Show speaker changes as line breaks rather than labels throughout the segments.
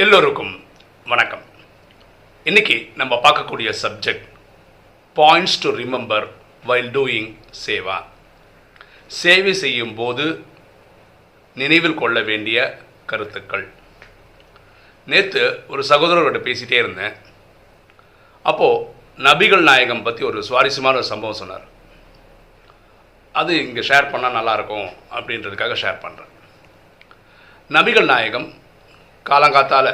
எல்லோருக்கும் வணக்கம். இன்னைக்கு நம்ம பார்க்கக்கூடிய subject points to remember while doing seva. சேவை செய்யும் போது நினைவில் கொள்ள வேண்டிய கருத்துக்கள். நேற்று ஒரு சகோதரர்கிட்ட பேசிகிட்டே இருந்தேன். அப்போது நபிகள் நாயகம் பற்றி ஒரு சுவாரஸ்யமான ஒரு சம்பவம் சொன்னார். அது இங்கே ஷேர் பண்ணால் நல்லாயிருக்கும் அப்படின்றதுக்காக ஷேர் பண்ணுறேன் நபிகள் நாயகம் காலங்காத்தால்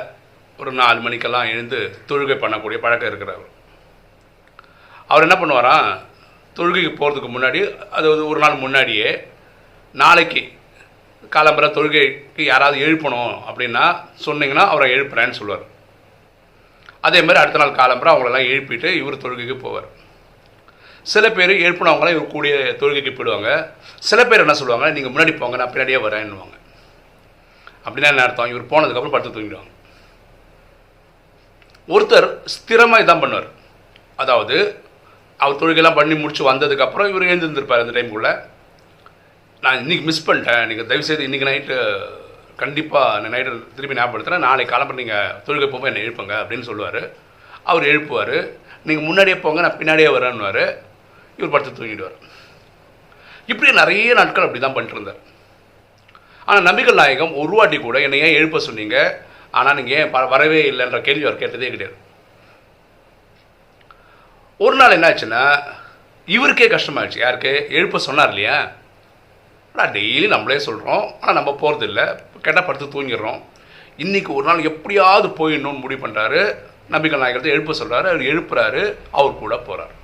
ஒரு நாலு மணிக்கெல்லாம் எழுந்து தொழுகை பண்ணக்கூடிய பழக்கம் இருக்கிறவர் அவர் என்ன பண்ணுவாராம் தொழுகைக்கு போகிறதுக்கு முன்னாடி அது ஒரு நாள் முன்னாடியே நாளைக்கு காலம்பரை தொழுகைக்கு யாராவது எழுப்பணும் அப்படின்னா சொன்னீங்கன்னா அவரை எழுப்புறேன்னு சொல்லுவார். அதே மாதிரி அடுத்த நாள் காலம்பரை அவங்களெல்லாம் எழுப்பிட்டு இவர் தொழுகைக்கு போவார். சில பேர் எழுப்பினவங்களாம் இவர் கூடிய தொழுகைக்கு போயிடுவாங்க. சில பேர் என்ன சொல்லுவாங்க? நீங்கள் முன்னாடி போங்க நான் பின்னாடியே வரேன்னுவாங்க. அப்படின்னா என்ன அர்த்தம்? இவர் போனதுக்கப்புறம் படுத்து தூங்கிடுவாங்க. ஒருத்தர் ஸ்திரமாக இதான் பண்ணுவார். அதாவது அவர் தொழுகைலாம் பண்ணி முடிச்சு வந்ததுக்கப்புறம் இவர் எழுந்திருந்திருப்பார் அந்த டைமுக்குள்ளே நான் இன்றைக்கி மிஸ் பண்ணிட்டேன். நீங்கள் தயவுசெய்து இன்றைக்கி நைட்டு கண்டிப்பாக நைட்டு திருப்பி ஞாபகப்படுத்துகிறேன் நாளைக்கு காலம்பரம் நீங்கள் தொழுகை போகும்போது என்னை எழுப்புங்க அப்படின்னு சொல்லுவார். அவர் எழுப்புவார். நீங்கள் முன்னாடியே போங்க நான் பின்னாடியே வரேன்னுவார். இவர் படுத்து தூங்கிடுவார். இப்படி நிறைய நாட்கள் அப்படி தான் பண்ணிட்டு இருந்தார். ஆனால் நபிகள் நாயகம் ஒரு வாட்டி கூட என்னை ஏன் எழுப்ப சொன்னீங்க? ஆனால் நீங்கள் ஏன் வரவே இல்லைன்ற கேள்வி அவர் கேட்டதே கிடையாது. ஒரு நாள் என்னாச்சுன்னா இவருக்கே கஷ்டமாயிடுச்சு. யாருக்கு? எழுப்ப சொன்னார் இல்லையா? ஆனால் டெய்லி நம்மளே சொல்கிறோம் ஆனால் நம்ம போகிறது இல்லை கேட்டால் படுத்து தூங்கிடுறோம். இன்றைக்கி ஒரு நாள் எப்படியாவது போயிடணும்னு முடிவு பண்ணுறாரு நபிகள் நாயகத்தை எழுப்ப சொல்கிறாரு அவர் எழுப்புறாரு. அவர் கூட போகிறார்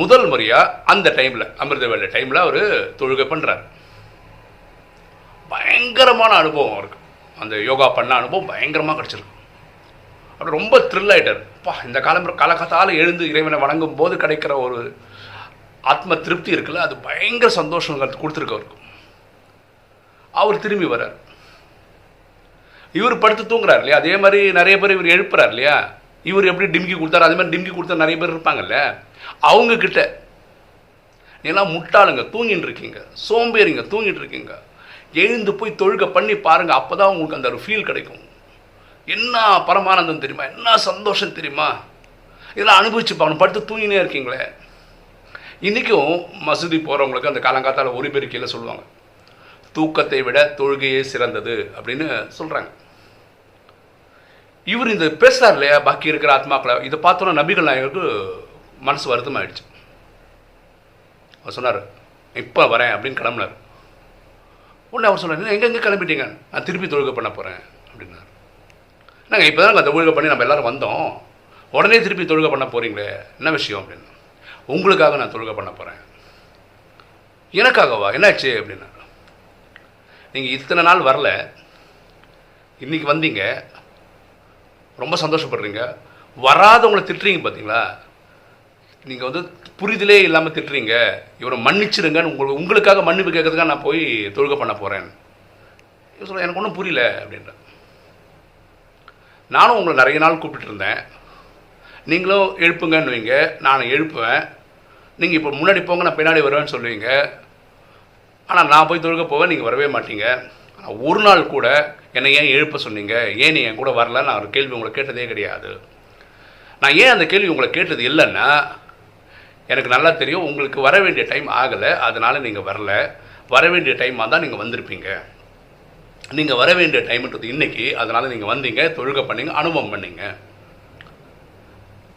முதல் முறையாக அந்த டைமில் அமிர்த வேலை டைமில் அவர் தொழுகை பண்ணுறாரு பயங்கரமான அனுபவம் அவருக்கு. அந்த யோகா பண்ண அனுபவம் பயங்கரமாக கிடச்சிருக்கு. அப்படி ரொம்ப த்ரில் ஆகிட்டார் பா இந்த காலம் காலகாத்தால் எழுந்து இறைவனை வணங்கும் போது கிடைக்கிற ஒரு ஆத்ம திருப்தி இருக்குல்ல அது பயங்கர சந்தோஷம் கொடுத்துருக்கு அவருக்கு. அவர் திரும்பி வர்றார். இவர் படுத்து தூங்குறார் இல்லையா? அதே மாதிரி நிறைய பேர் இவர் எழுப்புறார் இல்லையா? இவர் எப்படி டிம்கி கொடுத்தாரு? அதே மாதிரி டிம்கி கொடுத்தா நிறைய பேர் இருப்பாங்கல்ல? அவங்க நீங்களாம் முட்டாளுங்க தூங்கிட்டு இருக்கீங்க. சோம்பேறிங்க தூங்கிட்டு இருக்கீங்க. எழுந்து போய் தொழுகை பண்ணி பாருங்கள் அப்போ தான் உங்களுக்கு அந்த ஒரு ஃபீல் கிடைக்கும். என்ன பரமானந்தம் தெரியுமா? என்ன சந்தோஷம் தெரியுமா? இதெல்லாம் அனுபவிச்சு பார்க்கணும். படுத்து தூங்கினே இருக்கீங்களே. இன்றைக்கும் மசூதி போகிறவங்களுக்கு அந்த காலங்காத்தால் ஒரு பெருக்கையில் சொல்லுவாங்க. தூக்கத்தை விட தொழுகையே சிறந்தது அப்படின்னு சொல்கிறாங்க இவர் இந்த பேசுகிறார் இல்லையா? பாக்கி இருக்கிற ஆத்மாக்களை. இதை பார்த்தோன்னா நபிகள் நாயகருக்கு மனசு வருத்தமாகிடுச்சு அவர் சொன்னார் இப்போ வரேன் அப்படின்னு கிளம்புனார். உடனே அவர் சொன்னார் எங்கே எங்கே கிளம்பிட்டீங்க? நான் திருப்பி தொழுகை பண்ண போகிறேன் அப்படின்னார். நாங்கள் இப்போ தான் தொழுகை பண்ணி நம்ம எல்லாரும் வந்தோம். உடனே திருப்பி தொழுகை பண்ண போகிறீங்களே என்ன விஷயம்? அப்படின்னு உங்களுக்காக நான் தொழுகை பண்ண போகிறேன் எனக்காகவா? என்னாச்சு? அப்படின்னா நீங்கள் இத்தனை நாள் வரல. இன்னைக்கு வந்தீங்க. ரொம்ப சந்தோஷப்படுறீங்க. வராதவங்களை திட்டுறீங்க பார்த்தீங்களா நீங்கள் வந்து புரிதலே இல்லாமல் திட்டுறீங்க. இவரை மன்னிச்சிடுங்கன்னு உங்களுக்கு உங்களுக்காக மன்னிப்பு கேட்கறதுக்காக நான் போய் தொழுகை பண்ண போகிறேன் இவர் சொல்ல எனக்கு ஒன்றும் புரியல அப்படின்ற நானும் உங்களை நிறைய நாள் கூப்பிட்டுருந்தேன் நீங்களும் எழுப்புங்கன்னு வைங்க நான் எழுப்புவேன். நீங்கள் இப்போ முன்னாடி போங்க நான் பின்னாடி வருவேன்னு சொல்லுவீங்க. ஆனால் நான் போய் தொழுக போவேன் நீங்கள் வரவே மாட்டீங்க. ஆனால் ஒரு நாள் கூட என்னை ஏன் எழுப்ப சொன்னீங்க? ஏன் நீ என் கூட வரல? நான் ஒரு கேள்வி உங்களை கேட்டதே கிடையாது. நான் ஏன் அந்த கேள்வி உங்களை கேட்டது இல்லைன்னா எனக்கு நல்லா தெரியும். உங்களுக்கு வர வேண்டிய டைம் ஆகலை. அதனால் நீங்கள் வரல. வர வேண்டிய டைம் தான் நீங்கள் வந்திருப்பீங்க. நீங்கள் வர வேண்டிய டைம்ன்றது இன்னைக்கு. அதனால் நீங்கள் வந்தீங்க தொழுகை பண்ணீங்க அனுபவம் பண்ணீங்க.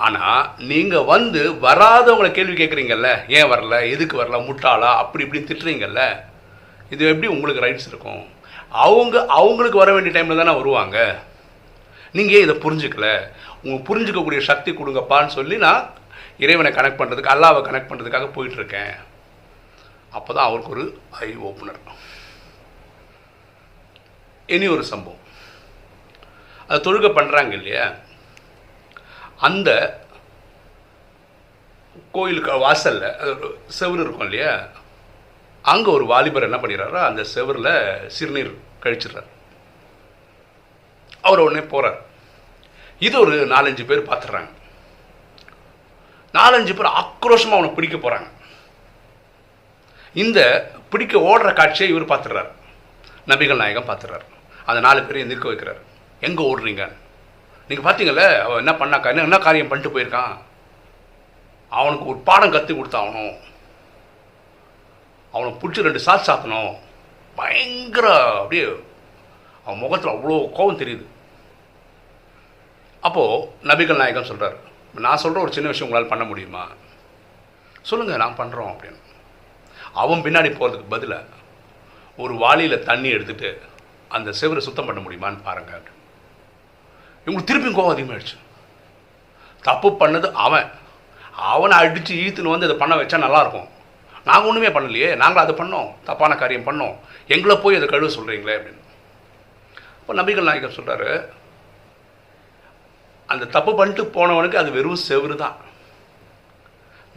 ஆனால் நீங்கள் வந்து வராதவங்களை கேள்வி கேட்குறீங்கல்ல ஏன் வரல? எதுக்கு வரல? முட்டாளா? அப்படி இப்படி திட்டுறீங்கல்ல. இது எப்படி உங்களுக்கு ரைட்ஸ் இருக்கும்? அவங்க அவங்களுக்கு வர வேண்டிய டைமில் தானே வருவாங்க. நீங்கள் ஏன் இதை புரிஞ்சுக்கல? உங்களுக்கு புரிஞ்சுக்கக்கூடிய சக்தி கொடுங்கப்பான்னு சொல்லி நான் இறைவனை கனெக்ட் பண்ணுறதுக்கு அல்லாவை கனெக்ட் பண்ணுறதுக்காக போயிட்டுருக்கேன். அப்போ தான் அவருக்கு ஒரு ஐ ஓப்பனர் இனி ஒரு சம்பவம். அது தொழுக பண்ணுறாங்க இல்லையா? அந்த கோயிலுக்கு வாசலில் அது ஒரு இருக்கும் இல்லையா? அங்கே ஒரு வாலிபர் என்ன பண்ணிடுறாரோ அந்த செவரில் சிறுநீர் கழிச்சிடுறாரு. அவர் உடனே போகிறார் இது ஒரு நாலஞ்சு பேர் பார்த்துட்றாங்க. நாலஞ்சு பேர் ஆக்ரோஷமாக அவனை பிடிக்க போகிறாங்க இந்த பிடிக்க ஓடுற காட்சியை இவர் பார்த்துடுறாரு. நபிகள் நாயகம் பார்த்துடுறாரு. அந்த நாலு பேரையும் நிற்க வைக்கிறார். எங்கே ஓடுறீங்க? நீங்கள் பார்த்தீங்கல்ல அவன் என்ன பண்ணாக்கா என்ன என்ன காரியம் பண்ணிட்டு போயிருக்கான்? அவனுக்கு ஒரு பாடம் கற்றுக் கொடுத்தாகணும். அவனை பிடிச்சி ரெண்டு சாத் சாத்தணும். பயங்கர அப்படியே அவன் முகத்தில் அவ்வளோ கோபம் தெரியுது. அப்போது நபிகள் நாயகம் சொல்கிறார் நான் சொல்கிற ஒரு சின்ன விஷயம் உங்களால் பண்ண முடியுமா? சொல்லுங்கள் நான் பண்ணுறோம் அப்படின்னு. அவன் பின்னாடி போகிறதுக்கு பதிலாக ஒரு வாளியில் தண்ணி எடுத்துகிட்டு அந்த செவரை சுத்தம் பண்ண முடியுமான்னு பாருங்க அப்படின்னு. இவங்களுக்கு திருப்பியும் கோவம் அதிகமாகிடுச்சு தப்பு பண்ணது அவன். அவனை அடித்து ஈத்துன்னு வந்து இதை பண்ண வச்சா நல்லாயிருக்கும் நாங்கள் ஒன்றுமே பண்ணலையே நாங்களும் அதை பண்ணோம் தப்பான காரியம் பண்ணோம். எங்களை போய் அதை கழுவ சொல்கிறீங்களே அப்படின்னு. இப்போ நபிகள் நாயகர் சொல்கிறாரு அந்த தப்பு பண்ணிட்டு போனவனுக்கு அது வெறும் செவரு தான்.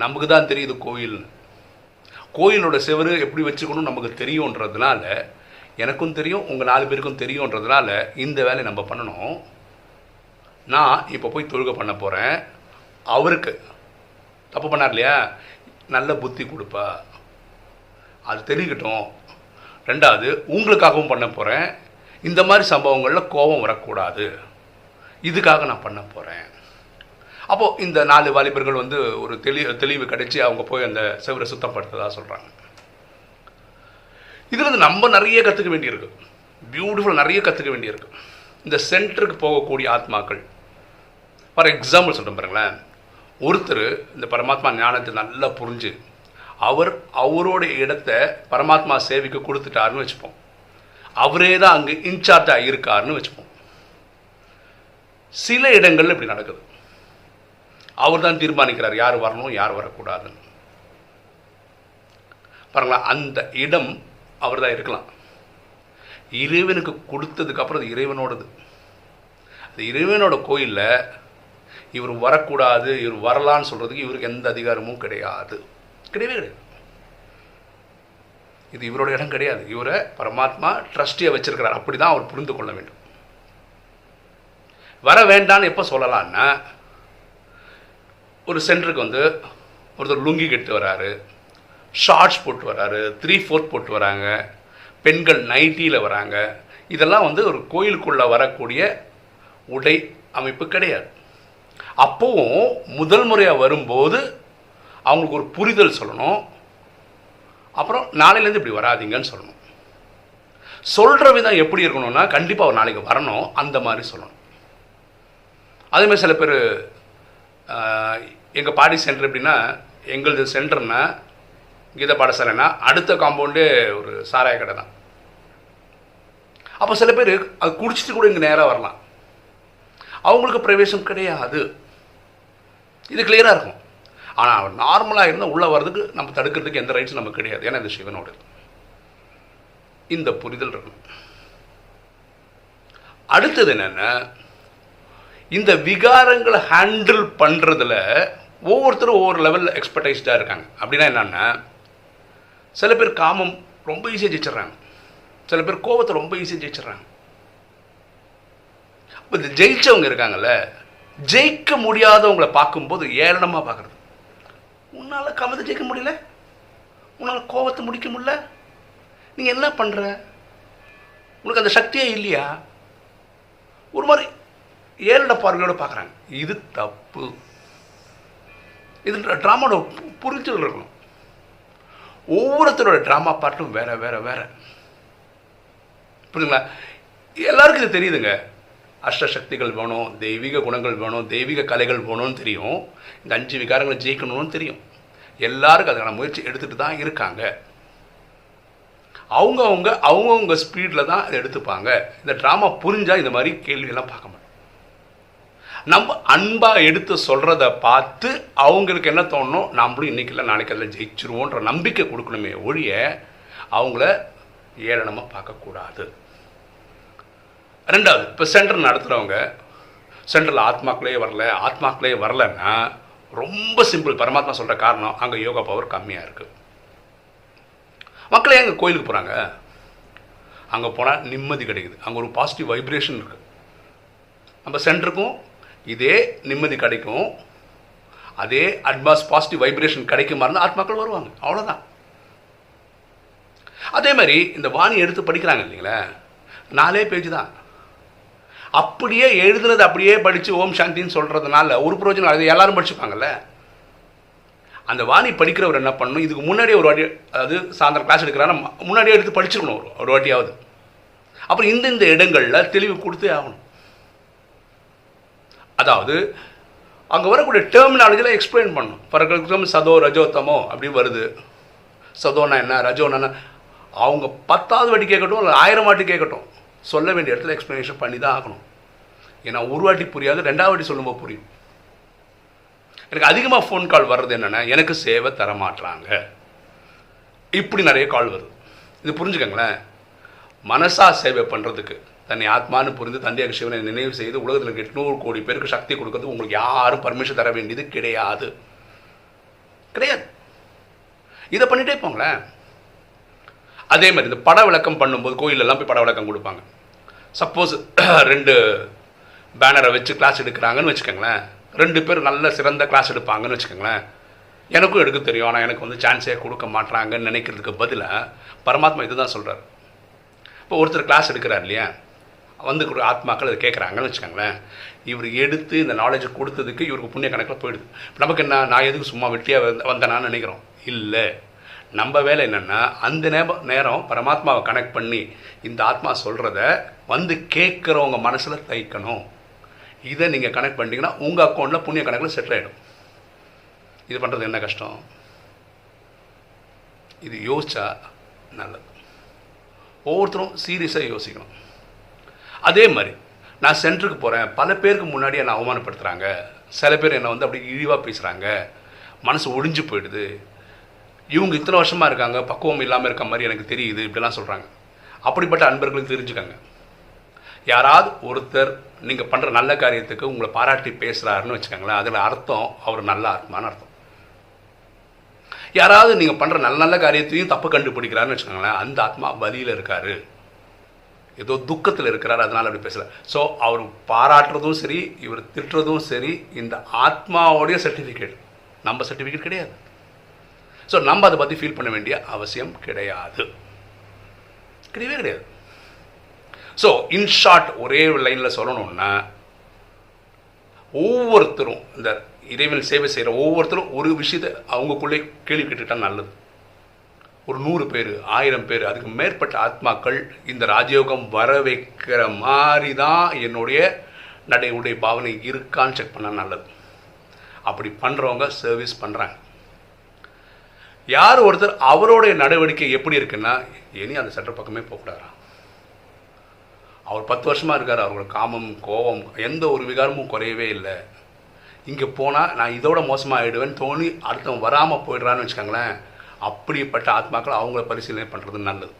நமக்கு தான் தெரியுது கோயில் கோயிலோட செவரு எப்படி வச்சுக்கணும் நமக்கு தெரியுன்றதுனால எனக்கும் தெரியும் உங்கள் நாலு பேருக்கும் தெரியுன்றதுனால இந்த வேலையை நம்ம பண்ணணும். நான் இப்போ போய் தொழுகை பண்ண போகிறேன் அவருக்கு தப்பு பண்ணார் இல்லையா? நல்ல புத்தி கொடுப்பா. அது தெரிவிக்கட்டும் ரெண்டாவது உங்களுக்காகவும் பண்ண போகிறேன் இந்த மாதிரி சம்பவங்களில் கோபம் வரக்கூடாது. இதுக்காக நான் பண்ண போகிறேன் அப்போது இந்த நாலு வாலிபர்கள் வந்து ஒரு தெளி தெளிவு கிடைச்சி அவங்க போய் அந்த செவரை சுத்தப்படுத்ததா சொல்கிறாங்க இதுலேருந்து நம்ம நிறைய கற்றுக்க வேண்டியிருக்கு. பியூட்டிஃபுல் நிறைய கற்றுக்க வேண்டியிருக்கு. இந்த சென்டருக்கு போகக்கூடிய ஆத்மாக்கள். ஃபார் எக்ஸாம்பிள் சொல்கிறேன் பாருங்களேன். ஒருத்தர் இந்த பரமாத்மா ஞானத்தை நல்லா புரிஞ்சு அவர் அவரோட இடத்த பரமாத்மா சேவைக்கு கொடுத்துட்டாருன்னு வச்சுப்போம். அவரே தான் அங்கே இன்சார்ஜாக இருக்காருன்னு வச்சுப்போம். சில இடங்களில் இப்படி நடக்குது. அவர் தான் தீர்மானிக்கிறார் யார் வரணும் யார் வரக்கூடாதுன்னு. பாருங்களா அந்த இடம் அவர் தான் இருக்கலாம். இறைவனுக்கு கொடுத்ததுக்கு அப்புறம் அது இறைவனோடது. அந்த இறைவனோட கோயிலில் இவர் வரக்கூடாது இவர் வரலான்னு சொல்கிறதுக்கு இவருக்கு எந்த அதிகாரமும் கிடையாது. கிடையவே கிடையாது. இது இவரோட இடம் கிடையாது. இவரை பரமாத்மா ட்ரஸ்டியை வச்சிருக்கிறார். அப்படி தான் அவர் புரிந்து கொள்ள வேண்டும். வர வேண்டான்னு எப்போ சொல்லலான்னா ஒரு சென்டருக்கு வந்து ஒருத்தர் லுங்கி கட்டு வராரு ஷார்ட்ஸ் போட்டு வராரு த்ரீ ஃபோர்த் போட்டு வராங்க பெண்கள் நைட்டியில் வராங்க. இதெல்லாம் வந்து ஒரு கோயிலுக்குள்ளே வரக்கூடிய உடை அமைப்பு கிடையாது. அப்போவும் முதல் முறையாக வரும்போது அவங்களுக்கு ஒரு புரிதல் சொல்லணும். அப்புறம் நாளையிலேருந்து இப்படி வராதீங்கன்னு சொல்லணும். சொல்கிற விதம் எப்படி இருக்கணும்னா கண்டிப்பாக ஒரு நாளைக்கு வரணும். அந்த மாதிரி சொல்லணும். அதேமாதிரி சில பேர் எங்கள் பாடி சென்டர் எப்படின்னா எங்களது சென்டர்னா கீத பாடசாலைனா அடுத்த காம்பவுண்டே ஒரு சாராய கடை தான். அப்போ சில பேர் அது குடிச்சிட்டு கூட இங்கே நேராக வரலாம். அவங்களுக்கு பிரவேசம் கிடையாது. இது கிளியராக இருக்கும். ஆனால் நார்மலாக இருந்தால் உள்ளே வர்றதுக்கு நம்ம தடுக்கிறதுக்கு எந்த ரைட்ஸும் நமக்கு கிடையாது. ஏன்னா இது சிவனோட இந்த புரிதல் இருக்கணும். அடுத்தது என்னென்னா இந்த விகாரங்களை ஹேண்டில் பண்ணுறதுல ஒவ்வொருத்தரும் ஒவ்வொரு லெவலில் எக்ஸ்பர்டைஸ்டாக இருக்காங்க. அப்படின்னா என்னென்னா சில பேர் காமம் ரொம்ப ஈஸியாக ஜெயிச்சிடுறாங்க. சில பேர் கோபத்தை ரொம்ப ஈஸியாக ஜெயிச்சிடுறாங்க. இப்போ இந்த ஜெயித்தவங்க இருக்காங்கல்ல ஜெயிக்க முடியாதவங்களை பார்க்கும்போது ஏளனமாக பார்க்குறது. உன்னால் காமத்தை ஜெயிக்க முடியல? உன்னால் கோபத்தை முடிக்க முடியல? நீங்கள் என்ன பண்ணுற உனக்கு அந்த சக்தியே இல்லையா? ஒரு மாதிரி ஏழட பார்வையோடு பார்க்குறாங்க. இது தப்பு. இது ட்ராமாவோட புரிஞ்சல் இருக்கணும். ஒவ்வொருத்தரோட ட்ராமா பாட்டும் வேற வேற வேற. புரியுதுங்களா? எல்லாருக்கும் இது தெரியுதுங்க. அஷ்டசக்திகள் வேணும் தெய்வீக குணங்கள் வேணும் தெய்வீக கலைகள் வேணும்னு தெரியும். இந்த அஞ்சு விகாரங்களை ஜெயிக்கணும்னு தெரியும். எல்லாருக்கும் அதுக்கான முயற்சி எடுத்துகிட்டு தான் இருக்காங்க. அவங்கவுங்க அவங்கவுங்க ஸ்பீடில் தான் அதை எடுத்துப்பாங்க. இந்த ட்ராமா புரிஞ்சால் இந்த மாதிரி கேள்வியெல்லாம் பார்க்க மாட்டோம் நம்ம அன்பாக எடுத்து சொல்கிறத பார்த்து அவங்களுக்கு என்ன தோணும் நம்மளும் இன்றைக்கி இல்லை நாளைக்கு அதில் ஜெயிச்சிருவோன்ற நம்பிக்கை கொடுக்கணுமே ஒழிய அவங்கள ஏளனமாக பார்க்கக்கூடாது ரெண்டாவது இப்போ சென்டர் நடத்துகிறவங்க சென்டரில் ஆத்மாக்களே வரல ஆத்மாக்களே வரலன்னா ரொம்ப சிம்பிள் பரமாத்மா சொல்கிற காரணம் அங்கே யோகா பவர் கம்மியாக இருக்குது மக்களே அங்கே கோயிலுக்கு போகிறாங்க அங்கே போனால் நிம்மதி கிடைக்குது. அங்கே ஒரு பாசிட்டிவ் வைப்ரேஷன் இருக்குது நம்ம சென்டருக்கும் இதே நிம்மதி கிடைக்கும். அதே அட்மாஸ் பாசிட்டிவ் வைப்ரேஷன் கிடைக்குமாறுனா ஆத்மாக்கள் வருவாங்க. அவ்வளோதான் அதே மாதிரி இந்த வாணி எடுத்து படிக்கிறாங்க இல்லைங்களா நாலே பேஜ் தான். அப்படியே எழுதுனது அப்படியே படித்து ஓம் சாந்தின்னு சொல்கிறதுனால ஒரு பிரோஜனம் அது எல்லாரும் படிச்சுப்பாங்கல்ல. அந்த வாணி படிக்கிறவர் என்ன பண்ணணும்? இதுக்கு முன்னாடியே ஒரு வாட்டி அதாவது சாயந்தரம் கிளாஸ் எடுக்கிறாங்கன்னா முன்னாடியே எடுத்து படிச்சிருக்கணும் ஒரு ஒரு வாட்டியாவது. அப்புறம் இந்த இந்த இடங்களில் தெளிவு கொடுத்தே ஆகணும். அதாவது அங்கே வரக்கூடிய டெர்மினாலஜியில் எக்ஸ்பிளைன் பண்ணும். ஃபார் எக்ஸாம்பிள் சதோ ரஜோத்தமோ அப்படி வருது. சதோனா என்ன ரஜோனா என்ன? அவங்க பத்தாவது வாட்டி கேட்கட்டும் இல்லை ஆயிரம் வாட்டி கேட்கட்டும். சொல்ல வேண்டிய இடத்துல எக்ஸ்ப்ளனேஷன் பண்ணி தான் ஆகணும். ஏன்னா ஒரு வாட்டி புரியாது ரெண்டாவது வாட்டி சொல்லும்போது புரியும். எனக்கு அதிகமாக ஃபோன் கால் வர்றது என்னென்னா எனக்கு சேவை தர மாட்றாங்க இப்படி நிறைய கால் வருது. இது புரிஞ்சுக்கங்களேன். மனசாக சேவை பண்ணுறதுக்கு தன்னை ஆத்மானு புரிந்து தந்தையாக சிவனை நினைவு செய்து உலகத்தில் எட்நூறு கோடி பேருக்கு சக்தி கொடுக்கறது உங்களுக்கு யாரும் பர்மிஷன் தர வேண்டியது கிடையாது. கிடையாது. இதை பண்ணிட்டே போங்களேன். அதே மாதிரி இந்த பட விளக்கம் பண்ணும்போது கோயிலெல்லாம் போய் பட விளக்கம் கொடுப்பாங்க. சப்போஸ் ரெண்டு பேனரை வச்சு கிளாஸ் எடுக்கிறாங்கன்னு வச்சுக்கோங்களேன். ரெண்டு பேர் நல்ல சிறந்த கிளாஸ் எடுப்பாங்கன்னு வச்சுக்கோங்களேன். எனக்கும் எடுக்க தெரியும். ஆனால் எனக்கு வந்து சான்ஸே கொடுக்க மாட்றாங்கன்னு நினைக்கிறதுக்கு பதிலாக பரமாத்மா இதுதான் சொல்கிறார் இப்போ ஒருத்தர் கிளாஸ் எடுக்கிறார் இல்லையா? வந்து ஆத்மாக்கள் அதை கேட்குறாங்கன்னு வச்சுக்கோங்களேன். இவர் எடுத்து இந்த நாலேஜை கொடுத்ததுக்கு இவருக்கு புண்ணிய கணக்கில் போயிடுது. இப்போ நமக்கு என்ன நான் எதுக்கு சும்மா வெட்டியாக வந்த வந்தேனான்னு நினைக்கிறோம்? இல்லை. நம்ம வேலை என்னென்னா அந்த நேரம் நேரம் பரமாத்மாவை கனெக்ட் பண்ணி இந்த ஆத்மா சொல்கிறத வந்து கேட்குறவங்க மனசில் தைக்கணும். இதை நீங்கள் கனெக்ட் பண்ணிட்டீங்கன்னா உங்கள் அக்கௌண்ட்டில் புண்ணிய கணக்கில் செட்டில் ஆகிடும் இது பண்ணுறது என்ன கஷ்டம்? இது யோசிச்சா நல்லது. ஒவ்வொருத்தரும் சீரியஸாக யோசிக்கணும். அதே மாதிரி நான் சென்டருக்கு போகிறேன் பல பேருக்கு முன்னாடி என்னை அவமானப்படுத்துகிறாங்க சில பேர் என்னை வந்து அப்படி இழிவாக பேசுகிறாங்க மனசு ஒடிஞ்சு போயிடுது. இவங்க இத்தனை வருஷமாக இருக்காங்க. பக்குவம் இல்லாமல் இருக்க மாதிரி எனக்கு தெரியுது. இப்படிலாம் சொல்கிறாங்க அப்படிப்பட்ட அன்பர்களுக்கு தெரிஞ்சுக்கங்க. யாராவது ஒருத்தர் நீங்கள் பண்ணுற நல்ல காரியத்துக்கு உங்களை பாராட்டி பேசுகிறாருன்னு வச்சுக்கோங்களேன். அதில் அர்த்தம் அவர் நல்ல ஆத்மான்னு அர்த்தம். யாராவது நீங்கள் பண்ணுற நல்ல நல்ல காரியத்தையும் தப்பு கண்டுபிடிக்கிறாருன்னு வச்சுக்கோங்களேன். அந்த ஆத்மா வலியில் இருக்காரு. ஏதோ துக்கத்தில் இருக்கிறார் அதனால் அப்படி பேசல. ஸோ அவர் பாராட்டுறதும் சரி இவர் திட்டுறதும் சரி இந்த ஆத்மாவோடைய சர்டிஃபிகேட் நம்ம சர்டிஃபிகேட் கிடையாது. ஸோ நம்ம அதை பற்றி ஃபீல் பண்ண வேண்டிய அவசியம் கிடையாது. கிடையவே கிடையாது. ஸோ இன்ஷார்ட் ஒரே லைனில் சொல்லணும்னா ஒவ்வொருத்தரும் இந்த இறைவன் சேவை செய்கிற ஒவ்வொருத்தரும் ஒரு விஷயத்தை அவங்களுக்குள்ளே கேள்வி கேட்டுக்கிட்டா நல்லது. ஒரு நூறு பேர் ஆயிரம் பேர் அதுக்கு மேற்பட்ட ஆத்மாக்கள் இந்த ராஜயோகம் வர வைக்கிற மாதிரி தான் என்னுடைய நடை பாவனை இருக்கான்னு செக் பண்ண நல்லது. அப்படி பண்ணுறவங்க சர்வீஸ் பண்ணுறாங்க யார் ஒருத்தர் அவருடைய நடவடிக்கை எப்படி இருக்குன்னா இனி அந்த சட்ட பக்கமே போகக்கூடாதான் அவர் பத்து வருஷமாக இருக்கார் அவரோட காமம் கோபம் எந்த ஒரு விகாரமும் குறையவே இல்லை. இங்கே போனால் நான் இதோட மோசமாக ஆகிடுவேன்னு தோணி அடுத்தவன் வராமல் போயிடுறான்னு வச்சுக்கோங்களேன் அப்படிப்பட்ட ஆத்மாக்கள் அவங்கள பரிசீலனை பண்ணுறது நல்லது.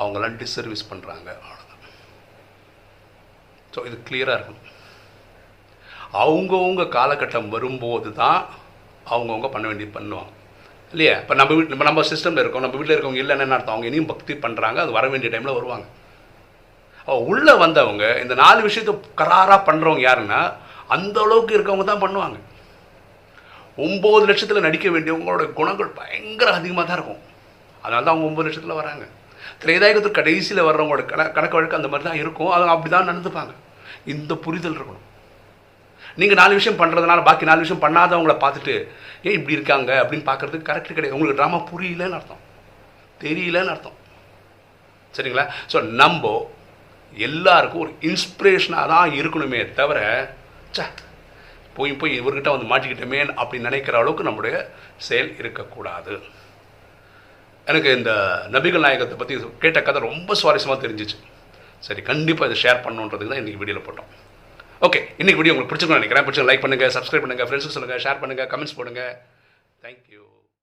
அவங்களாம் டிஸ்சர்வீஸ் பண்ணுறாங்க அவ்வளோதான் ஸோ இது கிளியராக இருக்கணும். அவங்கவுங்க காலகட்டம் வரும்போது தான் அவங்கவுங்க பண்ண வேண்டியது பண்ணுவாங்க. இல்லையா? இப்போ நம்ம வீட்டு நம்ம நம்ம சிஸ்டமில் இருக்கோம் நம்ம வீட்டில் இருக்கவங்க இல்லைன்னு என்ன அர்த்தம்? அவங்க இனியும் பக்தி பண்ணுறாங்க அது வர வேண்டிய டைமில் வருவாங்க. உள்ளே வந்தவங்க இந்த நாலு விஷயத்தை கராராக பண்ணுறவங்க யாருன்னா அந்த அளவுக்கு இருக்கவங்க தான் பண்ணுவாங்க. ஒம்பது லட்சத்தில் நடிக்க வேண்டியவங்களோட குணங்கள் பயங்கர அதிகமாக தான் இருக்கும். அதனால தான் அவங்க ஒம்பது லட்சத்தில் வராங்க. திரைதாயகத்துக்கு கடைசியில் வர்றவங்களோட கண கணக்கு வழக்கு அந்த மாதிரி தான் இருக்கும். அது அப்படி தான் நடந்துப்பாங்க. இந்த புரிதல் இருக்கணும். நீங்கள் நாலு விஷயம் பண்ணுறதுனால பாக்கி நாலு விஷயம் பண்ணாதவங்கள பார்த்துட்டு ஏன் இப்படி இருக்காங்க? அப்படின்னு பார்க்குறதுக்கு கரெக்டு கிடையாது. உங்களுக்கு ட்ராமா புரியலன்னு அர்த்தம். தெரியலன்னு அர்த்தம். சரிங்களா? ஸோ நம்ம எல்லாருக்கும் ஒரு இன்ஸ்பிரேஷனாக தான் இருக்கணுமே தவிர சே போய் போய் இவர்கிட்ட வந்து மாட்டிக்கிட்டோமே அப்படின்னு நினைக்கிற அளவுக்கு நம்முடைய செயல் இருக்கக்கூடாது. எனக்கு இந்த நபிகள் நாயகத்தை பற்றி கேட்ட கதை ரொம்ப சுவாரஸ்யமாக தெரிஞ்சிச்சு. சரி கண்டிப்பாக இதை ஷேர் பண்ணுன்றதுக்கு தான் இன்றைக்கி வீடியோவில் போட்டோம். ஓகே இன்றைக்கி வீடியோ உங்களுக்கு பிடிச்சிருக்கணும் நினைக்கிறேன். பிடிச்சி லைக் பண்ணுங்கள் சப்ஸ்கிரைப் பண்ணுங்கள் ஃப்ரெண்ட்ஸுக்கு சொல்லுங்கள் ஷேர் பண்ணுங்கள் கமெண்ட்ஸ் போடுங்கள் தேங்க்யூ